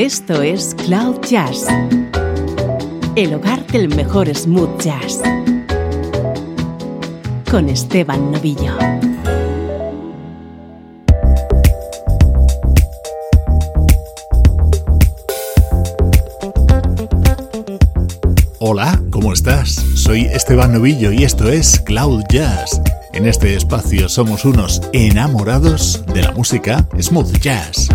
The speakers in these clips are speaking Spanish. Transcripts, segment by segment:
Esto es Cloud Jazz, el hogar del mejor smooth jazz, con Esteban Novillo. Hola, ¿cómo estás? Soy Esteban Novillo y esto es Cloud Jazz. En este espacio somos unos enamorados de la música smooth jazz.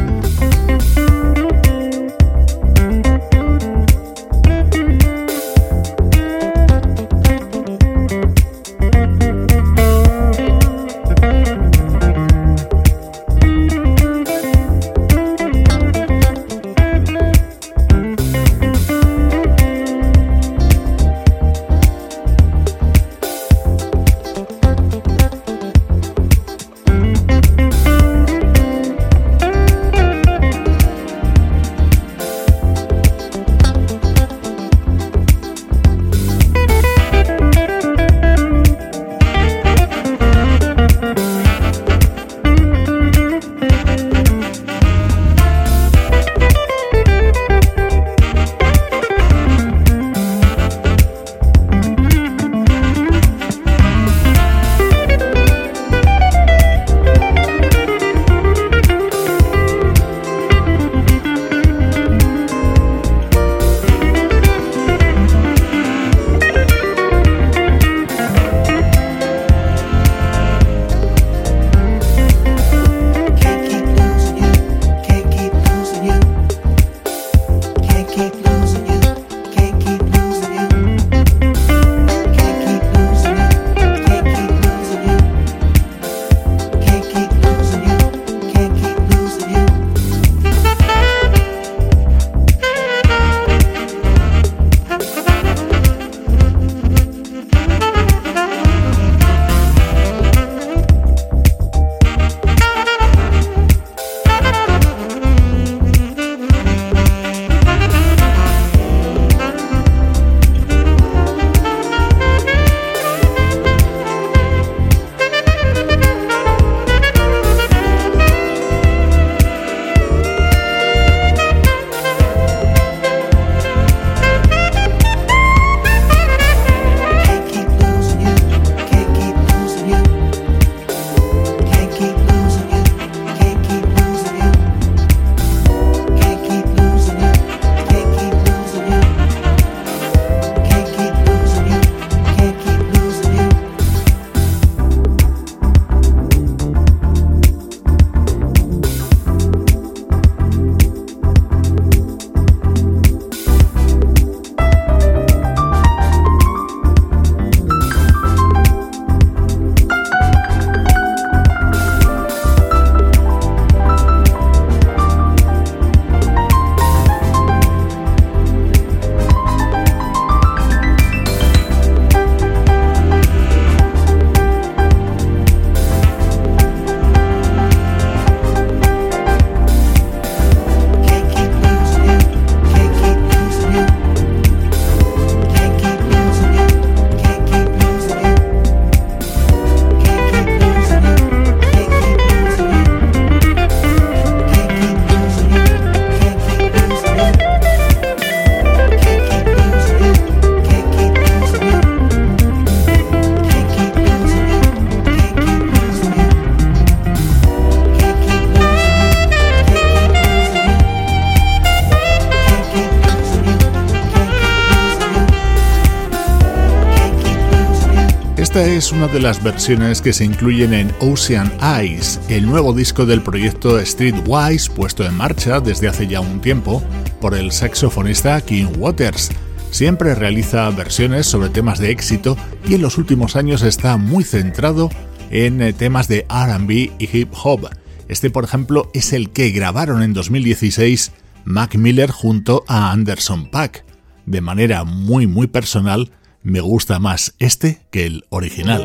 Una de las versiones que se incluyen en Ocean Eyes, el nuevo disco del proyecto Streetwise puesto en marcha desde hace ya un tiempo por el saxofonista King Waters. Siempre realiza versiones sobre temas de éxito y en los últimos años está muy centrado en eh, temas de RB y hip hop. Este, por ejemplo, es el que grabaron en 2016 Mac Miller junto a Anderson Pack. De manera muy muy personal, me gusta más este que el original.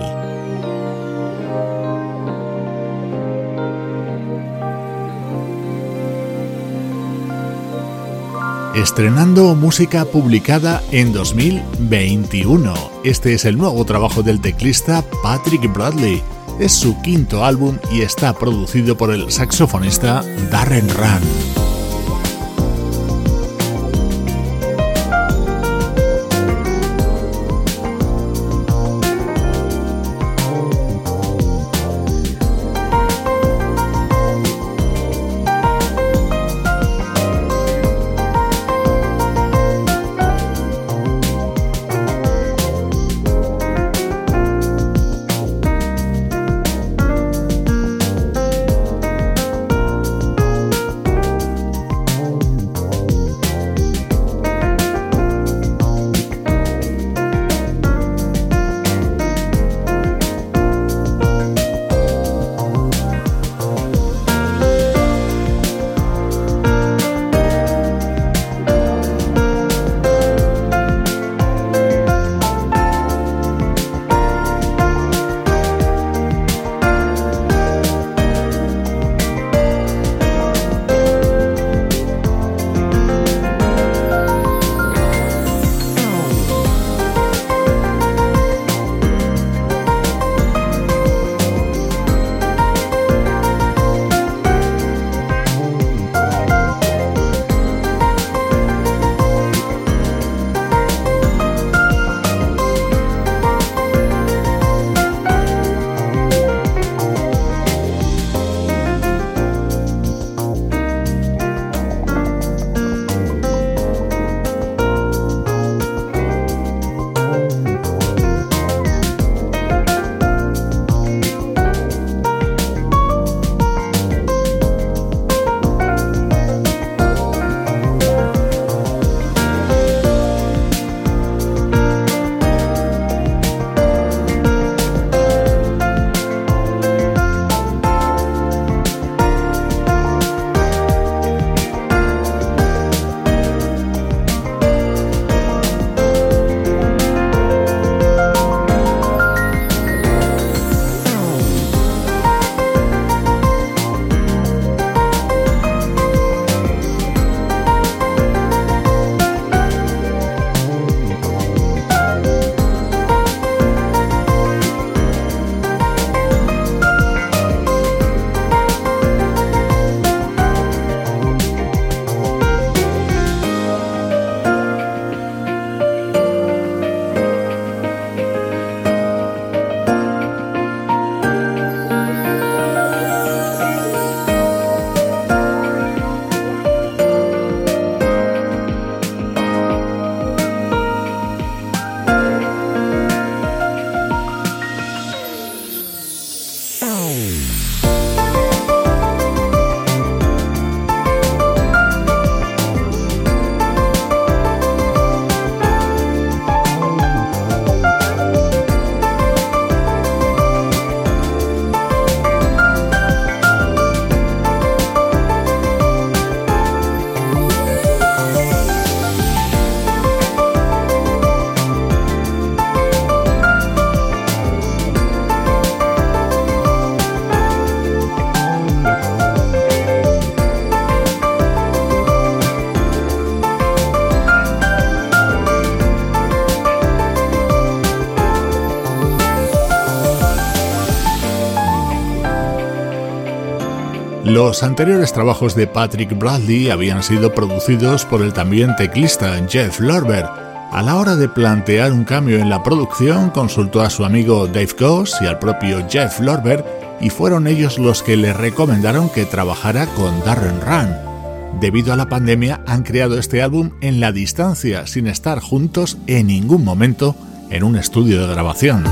Estrenando música publicada en 2021. Este es el nuevo trabajo del teclista Patrick Bradley. Es su quinto álbum y está producido por el saxofonista Darren Run. Los anteriores trabajos de Patrick Bradley habían sido producidos por el también teclista Jeff Lorber. A la hora de plantear un cambio en la producción, consultó a su amigo Dave Goss y al propio Jeff Lorber y fueron ellos los que le recomendaron que trabajara con Darren Run. Debido a la pandemia han creado este álbum en la distancia, sin estar juntos en ningún momento en un estudio de grabación.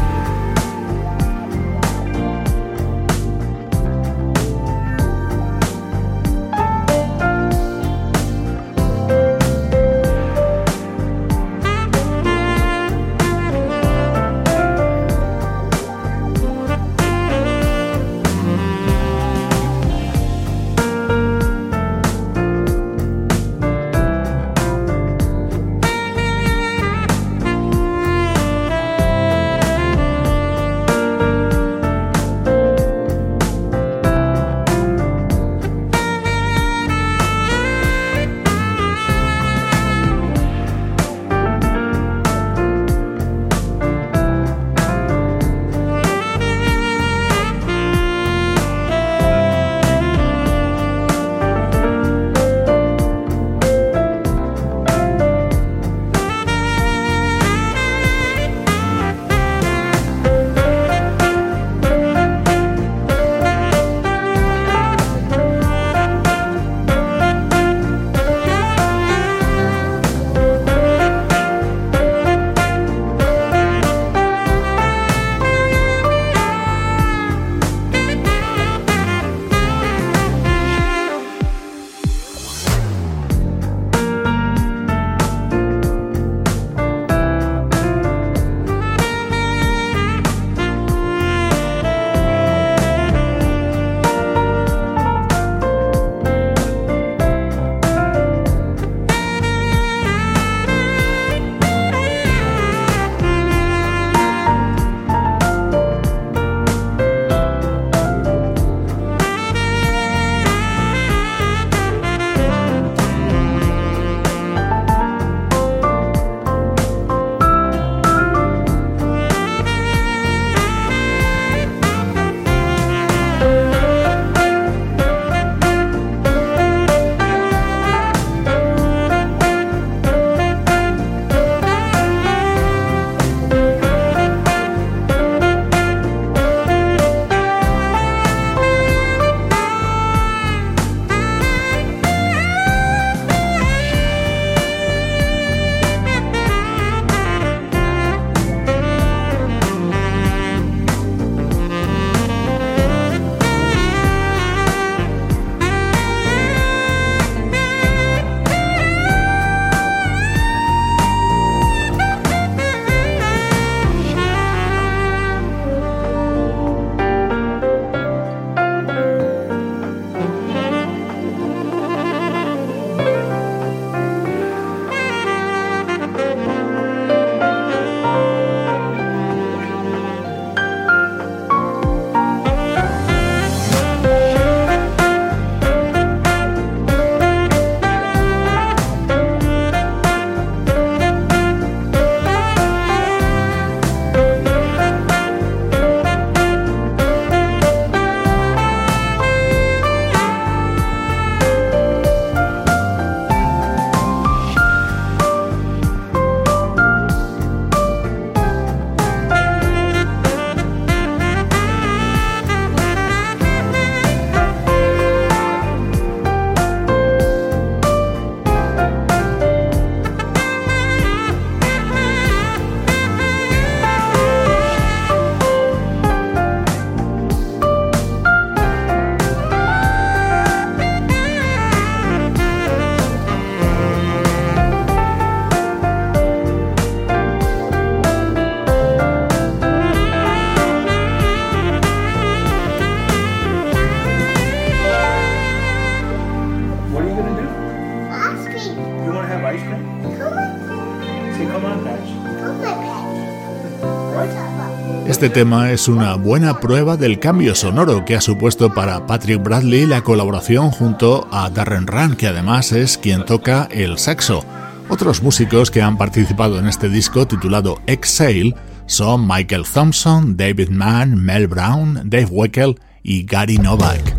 Este tema es una buena prueba del cambio sonoro que ha supuesto para Patrick Bradley la colaboración junto a Darren Run, que además es quien toca el saxo. Otros músicos que han participado en este disco titulado Exhale son Michael Thompson, David Mann, Mel Brown, Dave Weckel y Gary Novak.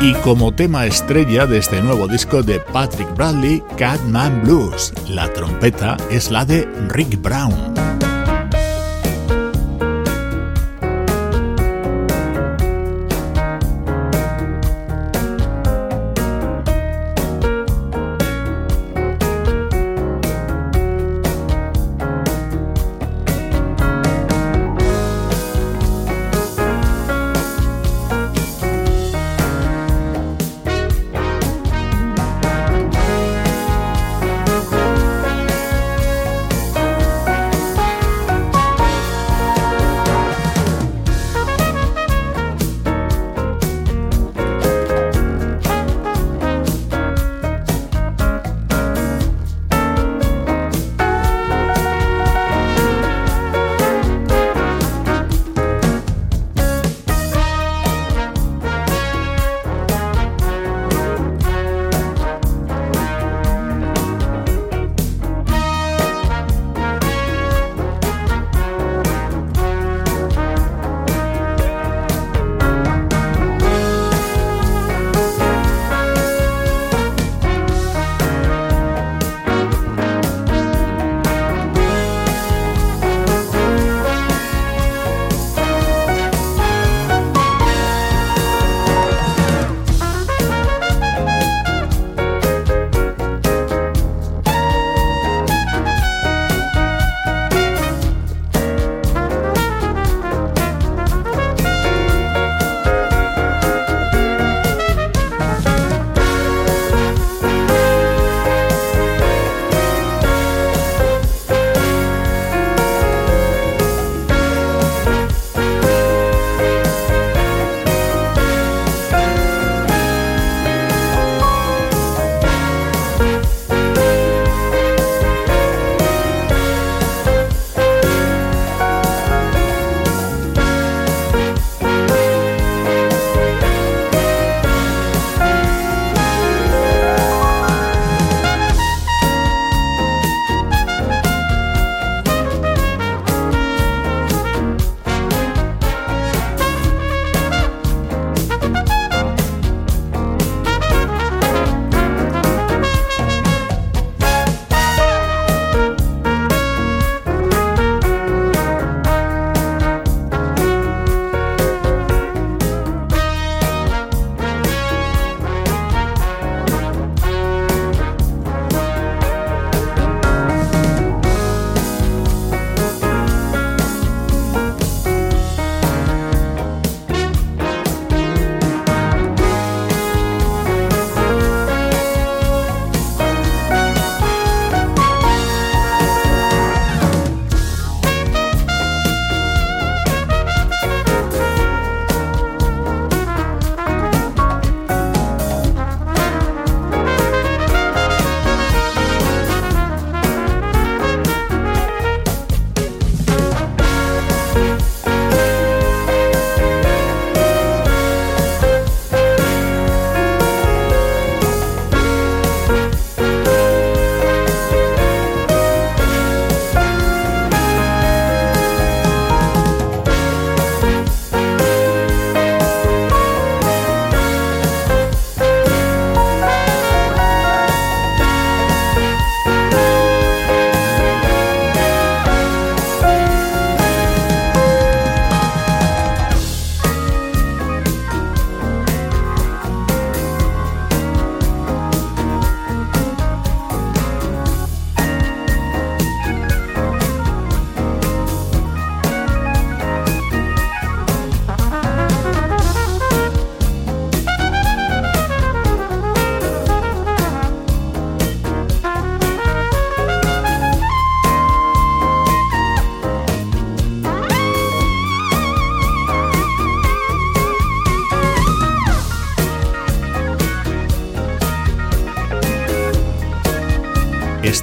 Y como tema estrella de este nuevo disco de Patrick Bradley, Catman Blues. La trompeta es la de Rick Brown.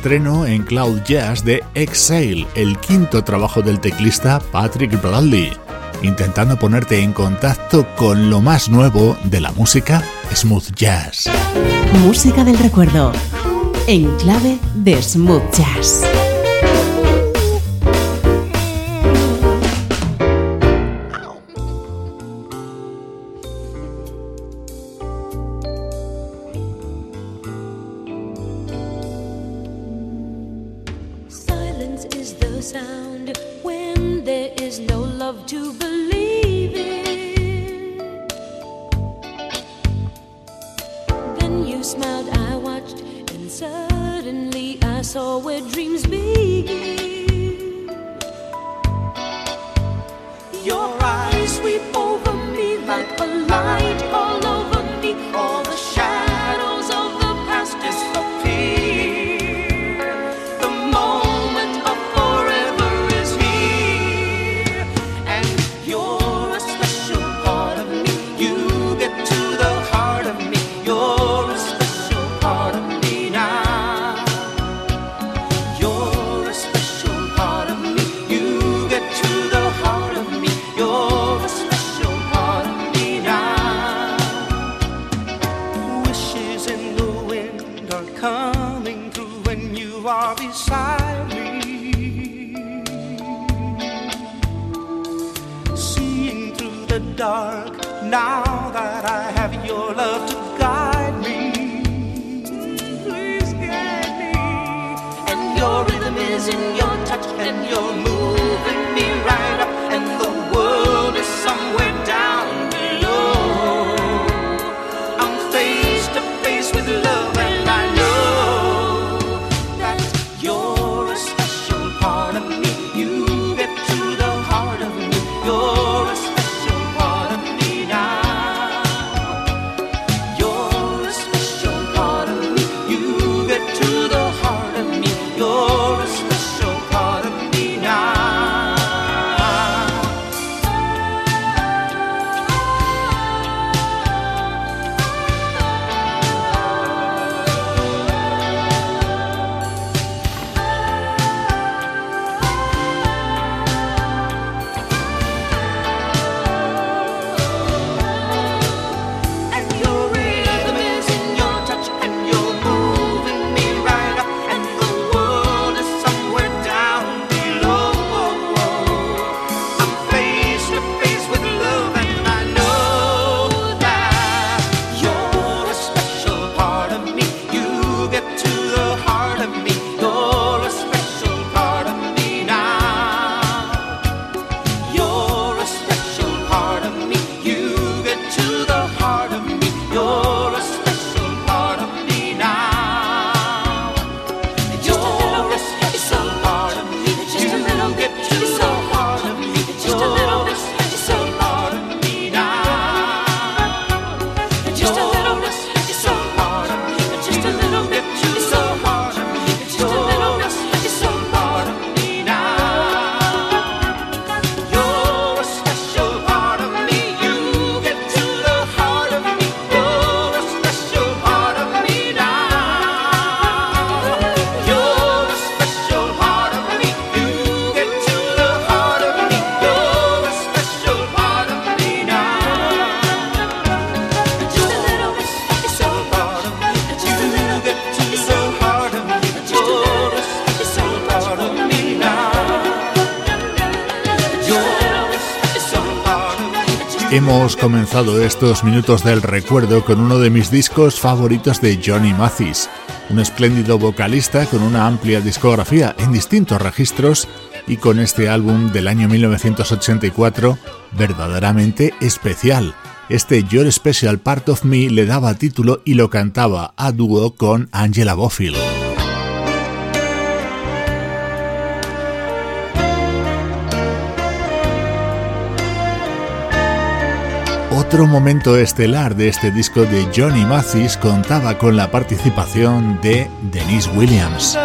Estreno en Cloud Jazz de Exhale, el quinto trabajo del teclista Patrick Bradley, intentando ponerte en contacto con lo más nuevo de la música smooth jazz. Música del recuerdo, en clave de smooth jazz. Hemos comenzado estos minutos del recuerdo con uno de mis discos favoritos de Johnny Mathis, un espléndido vocalista con una amplia discografía en distintos registros y con este álbum del año 1984 verdaderamente especial. Este Your Special Part of Me le daba título y lo cantaba a dúo con Angela Bofill. Otro momento estelar de este disco de Johnny Mathis contaba con la participación de Denise Williams.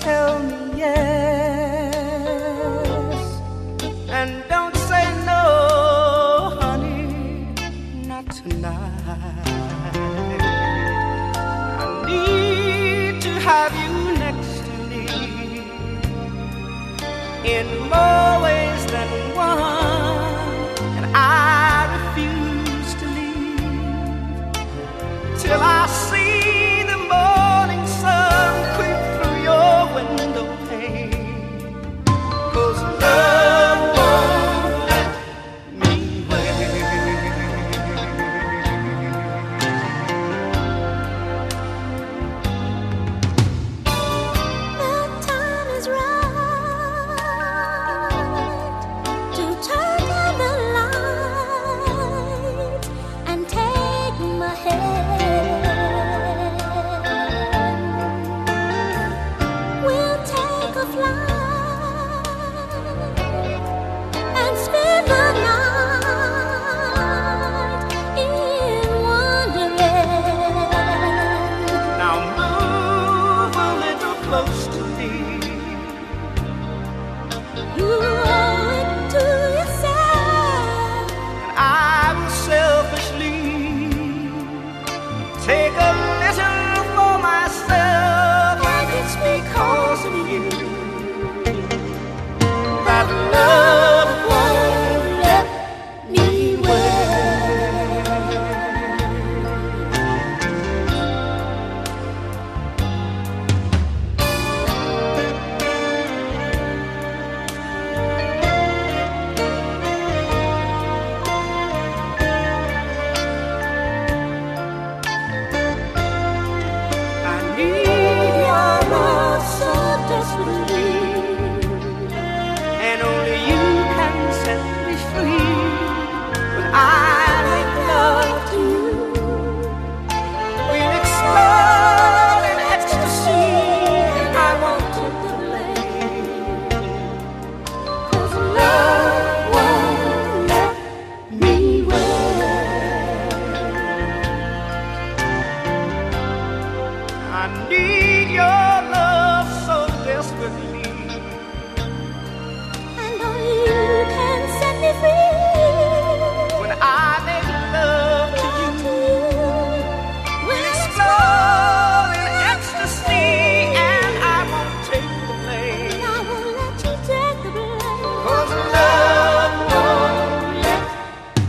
Tell me yes tonight. I need to have you next to me in more ways than one, and I refuse to leave till I.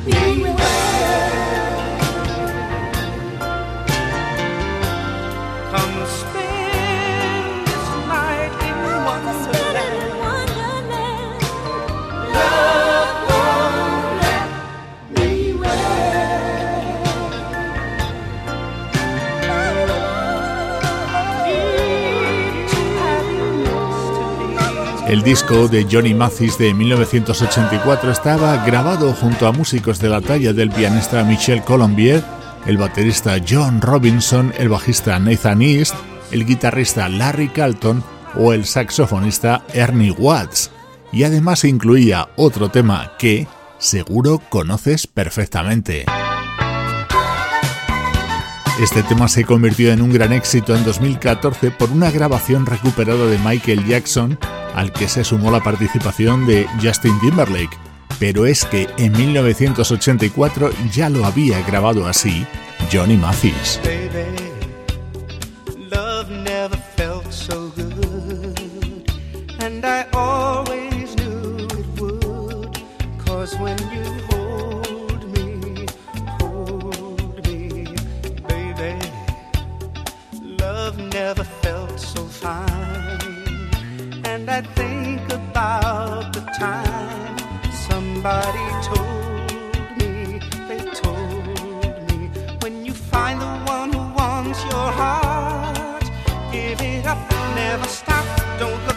你为 disco de Johnny Mathis de 1984 estaba grabado junto a músicos de la talla del pianista Michel Colombier, el baterista John Robinson, el bajista Nathan East, el guitarrista Larry Carlton o el saxofonista Ernie Watts. Y además incluía otro tema que seguro conoces perfectamente. Este tema se convirtió en un gran éxito en 2014 por una grabación recuperada de Michael Jackson al que se sumó la participación de Justin Timberlake, pero es que en 1984 ya lo había grabado así Johnny Mathis. I think about the time somebody told me, they told me, when you find the one who wants your heart, give it up, never stop, don't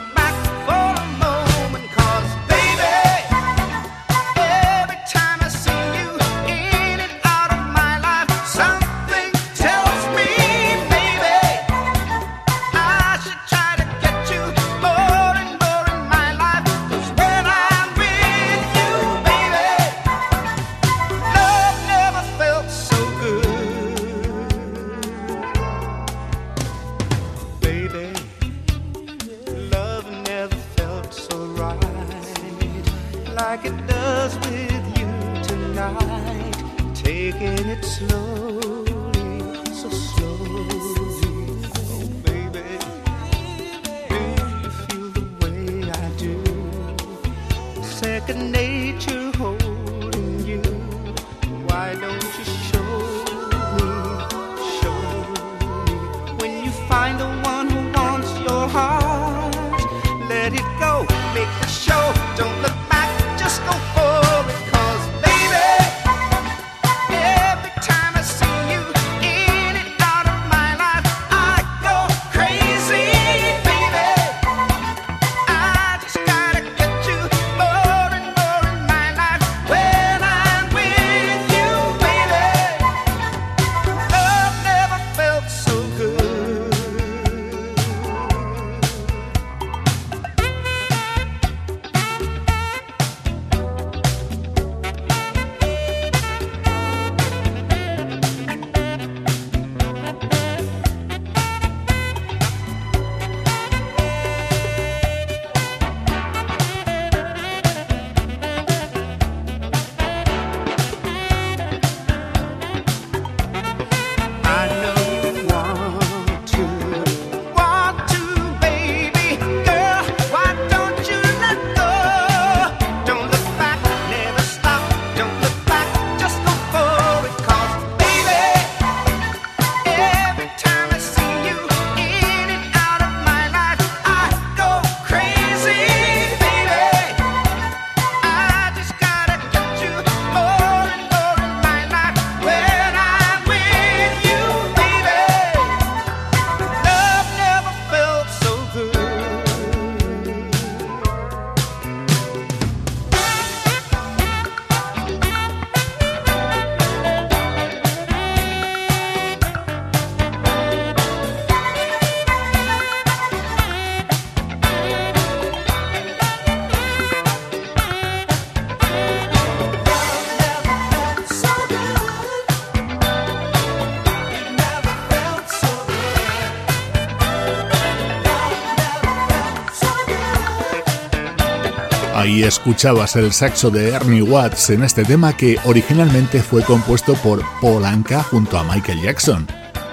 Escuchabas el saxo de Ernie Watts en este tema que originalmente fue compuesto por Paul Anka junto a Michael Jackson.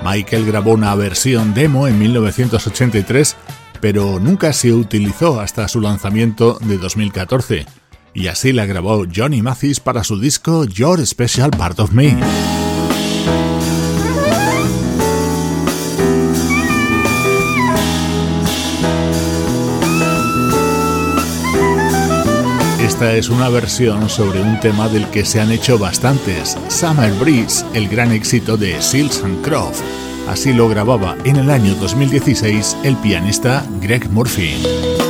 Michael grabó una versión demo en 1983, pero nunca se utilizó hasta su lanzamiento de 2014. Y así la grabó Johnny Mathis para su disco Your Special Part of Me. Esta es una versión sobre un tema del que se han hecho bastantes, Summer Breeze, el gran éxito de Seals Croft. Así lo grababa en el año 2016 el pianista Greg Murphy.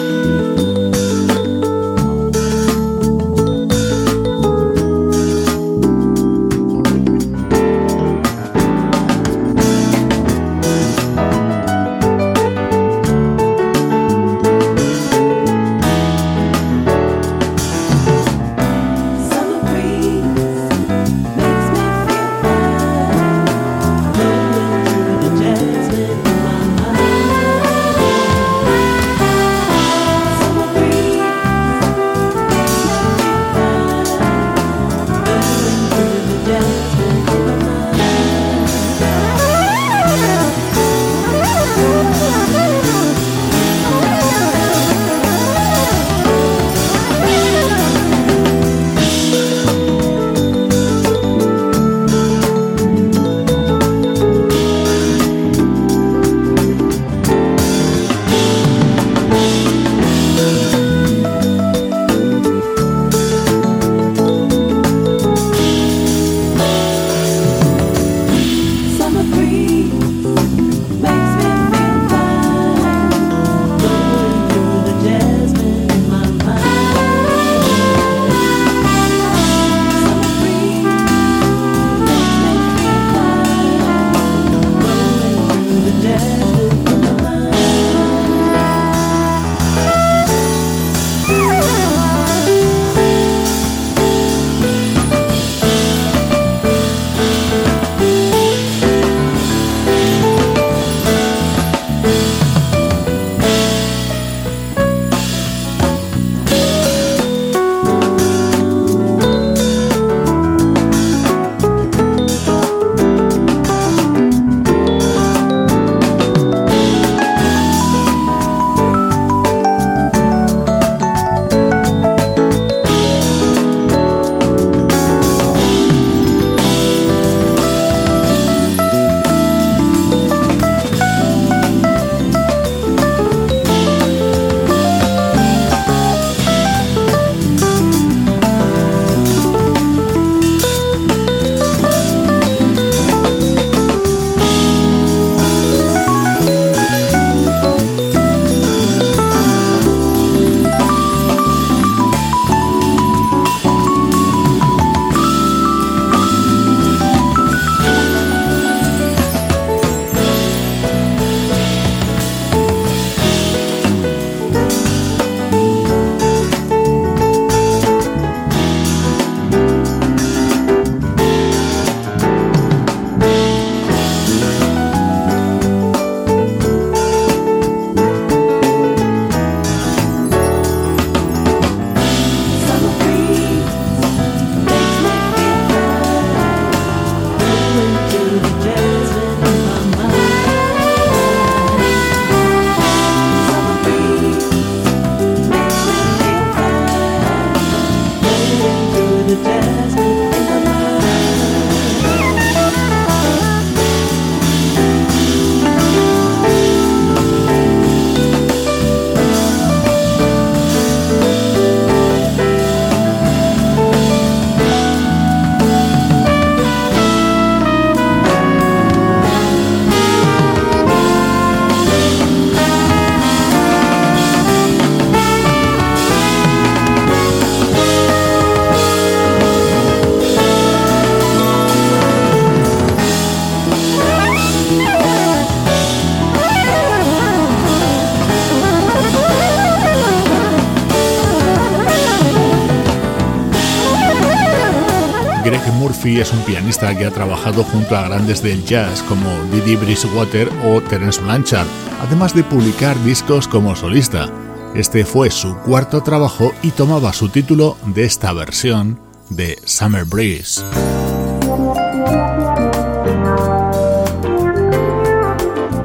Murphy es un pianista que ha trabajado junto a grandes del jazz como Didi Bridgewater o Terence Blanchard, además de publicar discos como solista. Este fue su cuarto trabajo y tomaba su título de esta versión de Summer Breeze.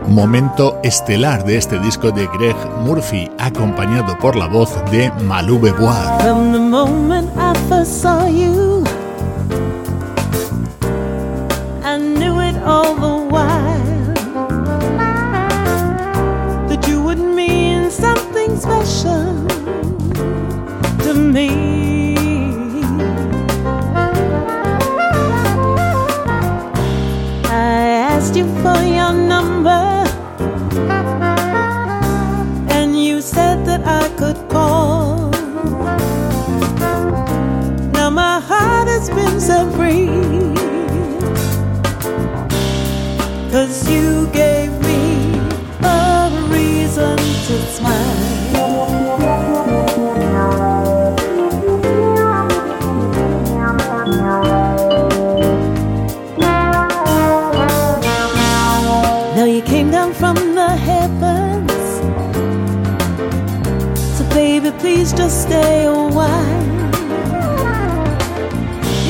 Momento estelar de este disco de Greg Murphy, acompañado por la voz de Malou Bebois. To me. I asked you for your number, and you said that I could call. Now my heart has been set free. Cause you gave me a reason to smile. Stay a while.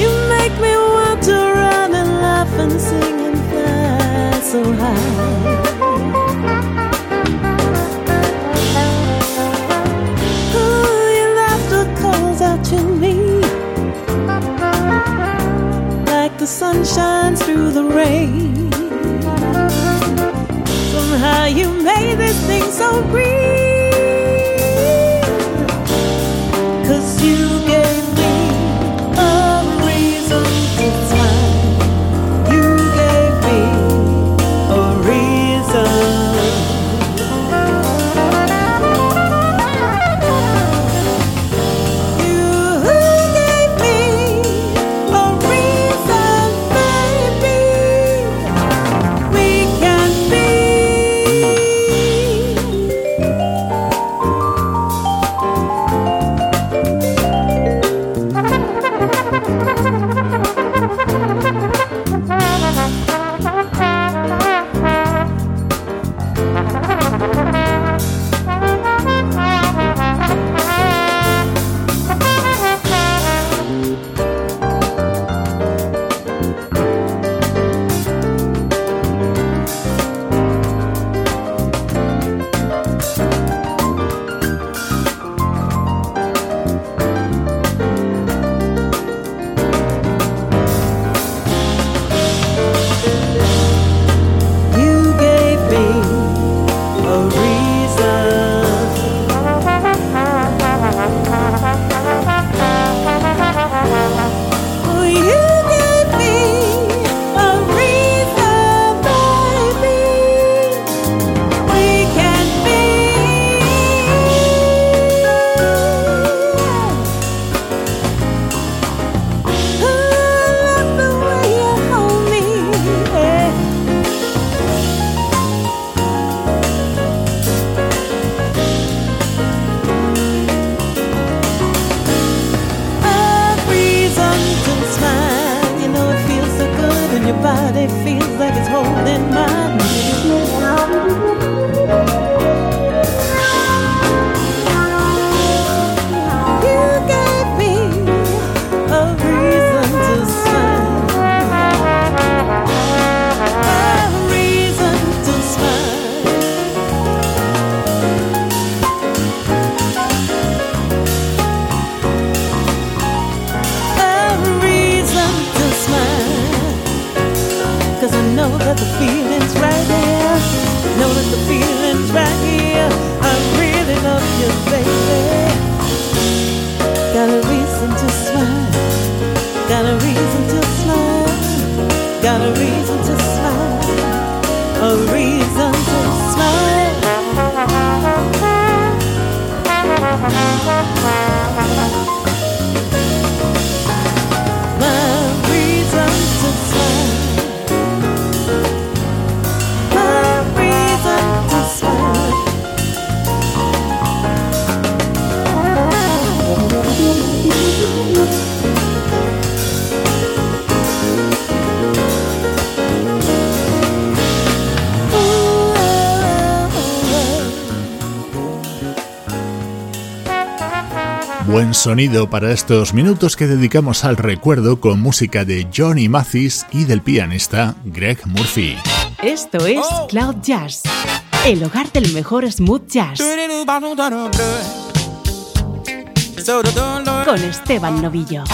You make me want to run and laugh and sing and fly so high. Ooh, your laughter calls out to me like the sun shines through the rain. Somehow you made this thing so real. it feels like it's holding my breath. Buen sonido para estos minutos que dedicamos al recuerdo con música de Johnny Mathis y del pianista Greg Murphy. Esto es Cloud Jazz, el hogar del mejor smooth jazz, con Esteban Novillo.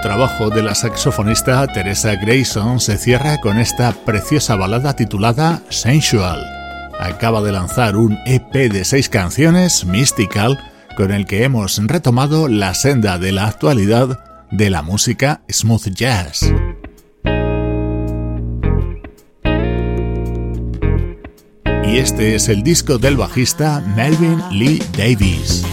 Trabajo de la saxofonista Teresa Grayson se cierra con esta preciosa balada titulada Sensual. Acaba de lanzar un EP de seis canciones, Mystical, con el que hemos retomado la senda de la actualidad de la música smooth jazz. Y este es el disco del bajista Melvin Lee Davis.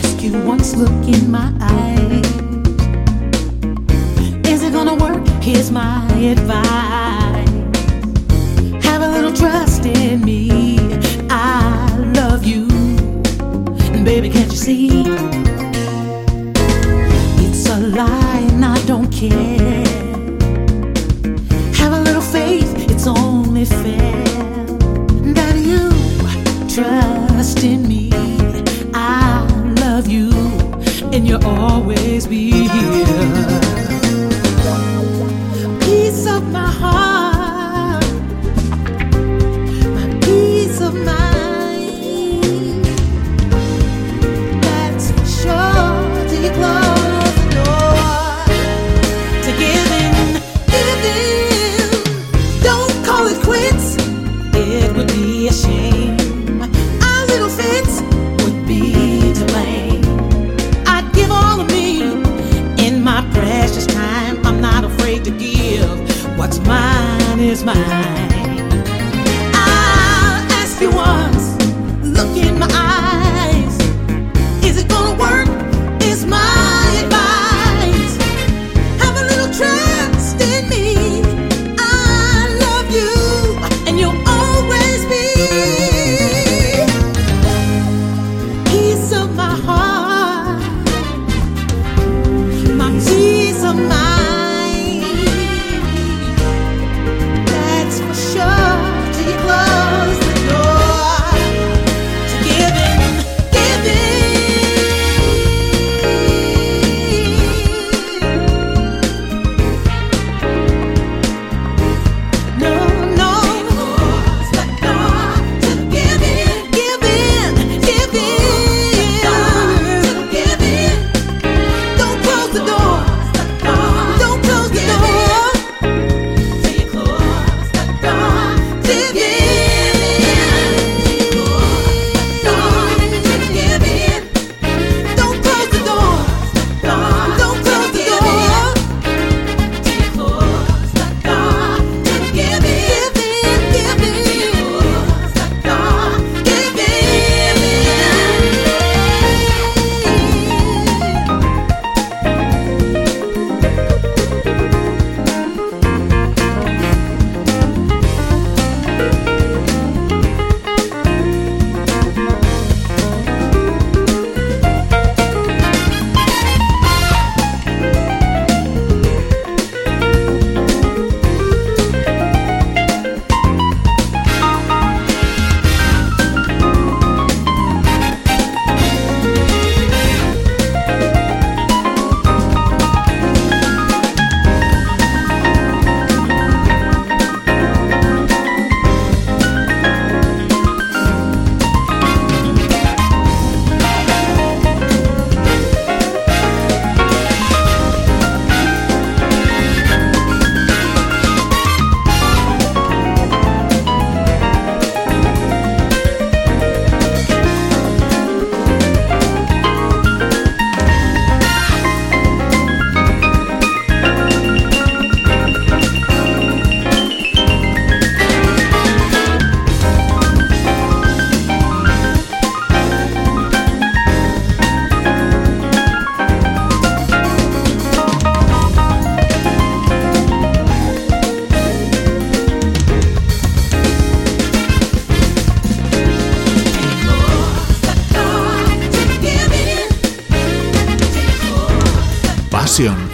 Here's my advice Have a little trust in me. I love you. And baby, can't you see? It's a lie and I don't care. Have a little faith, it's only fair that you trust in me. I love you and you'll always be is mine.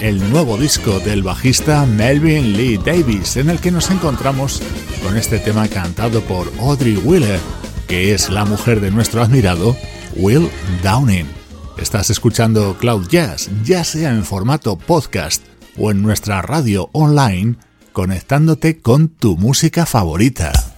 el nuevo disco del bajista Melvin Lee Davis, en el que nos encontramos con este tema cantado por Audrey Wheeler, que es la mujer de nuestro admirado Will Downing. Estás escuchando Cloud Jazz, ya sea en formato podcast o en nuestra radio online, conectándote con tu música favorita.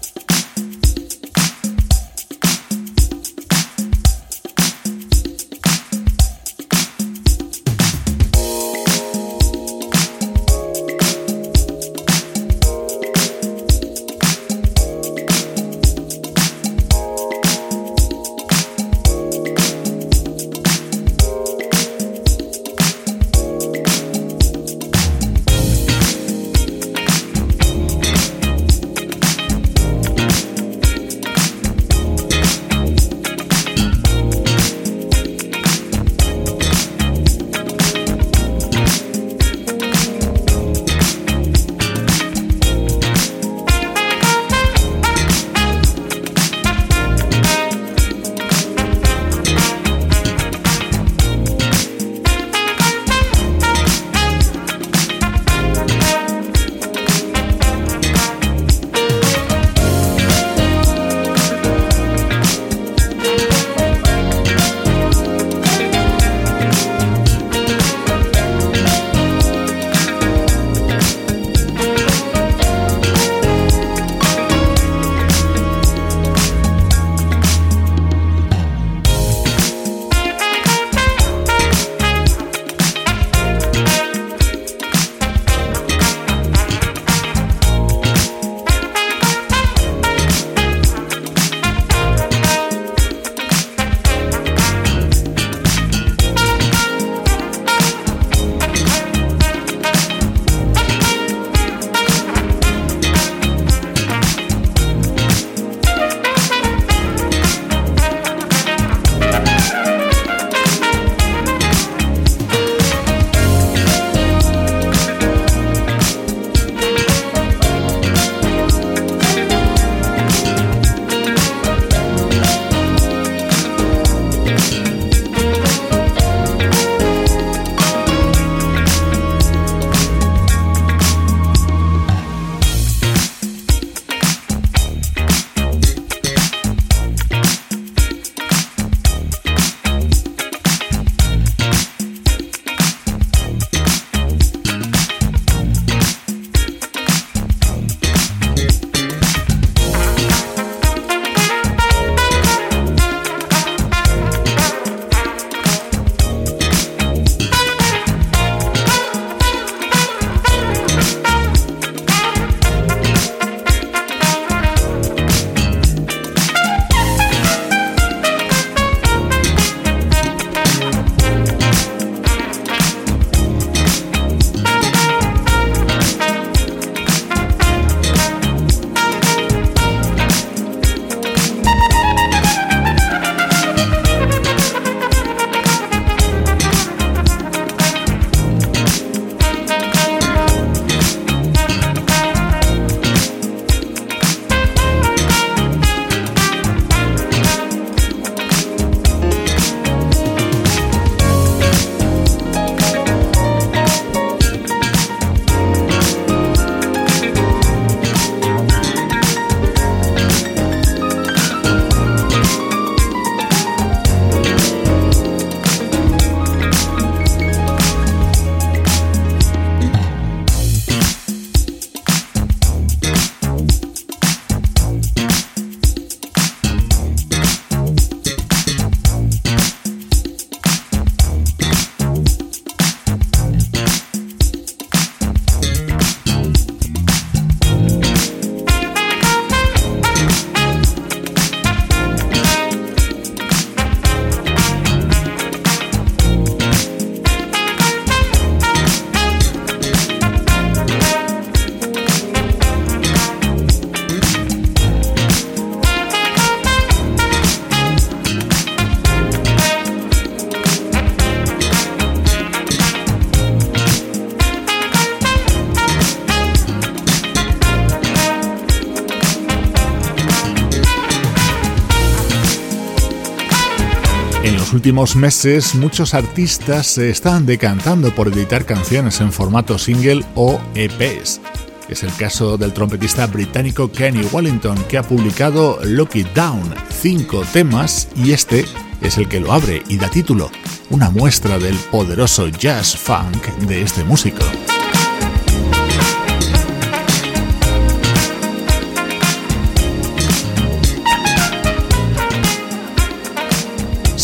Últimos meses muchos artistas se están decantando por editar canciones en formato single o EPs. Es el caso del trompetista británico Kenny Wellington que ha publicado Lock It Down, cinco temas y este es el que lo abre y da título, una muestra del poderoso jazz funk de este músico.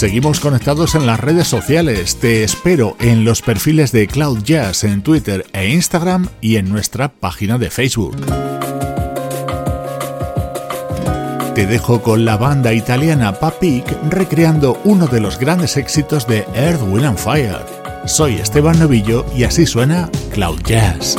Seguimos conectados en las redes sociales. Te espero en los perfiles de Cloud Jazz en Twitter e Instagram y en nuestra página de Facebook. Te dejo con la banda italiana Papik recreando uno de los grandes éxitos de Earth, Wind and Fire. Soy Esteban Novillo y así suena Cloud Jazz.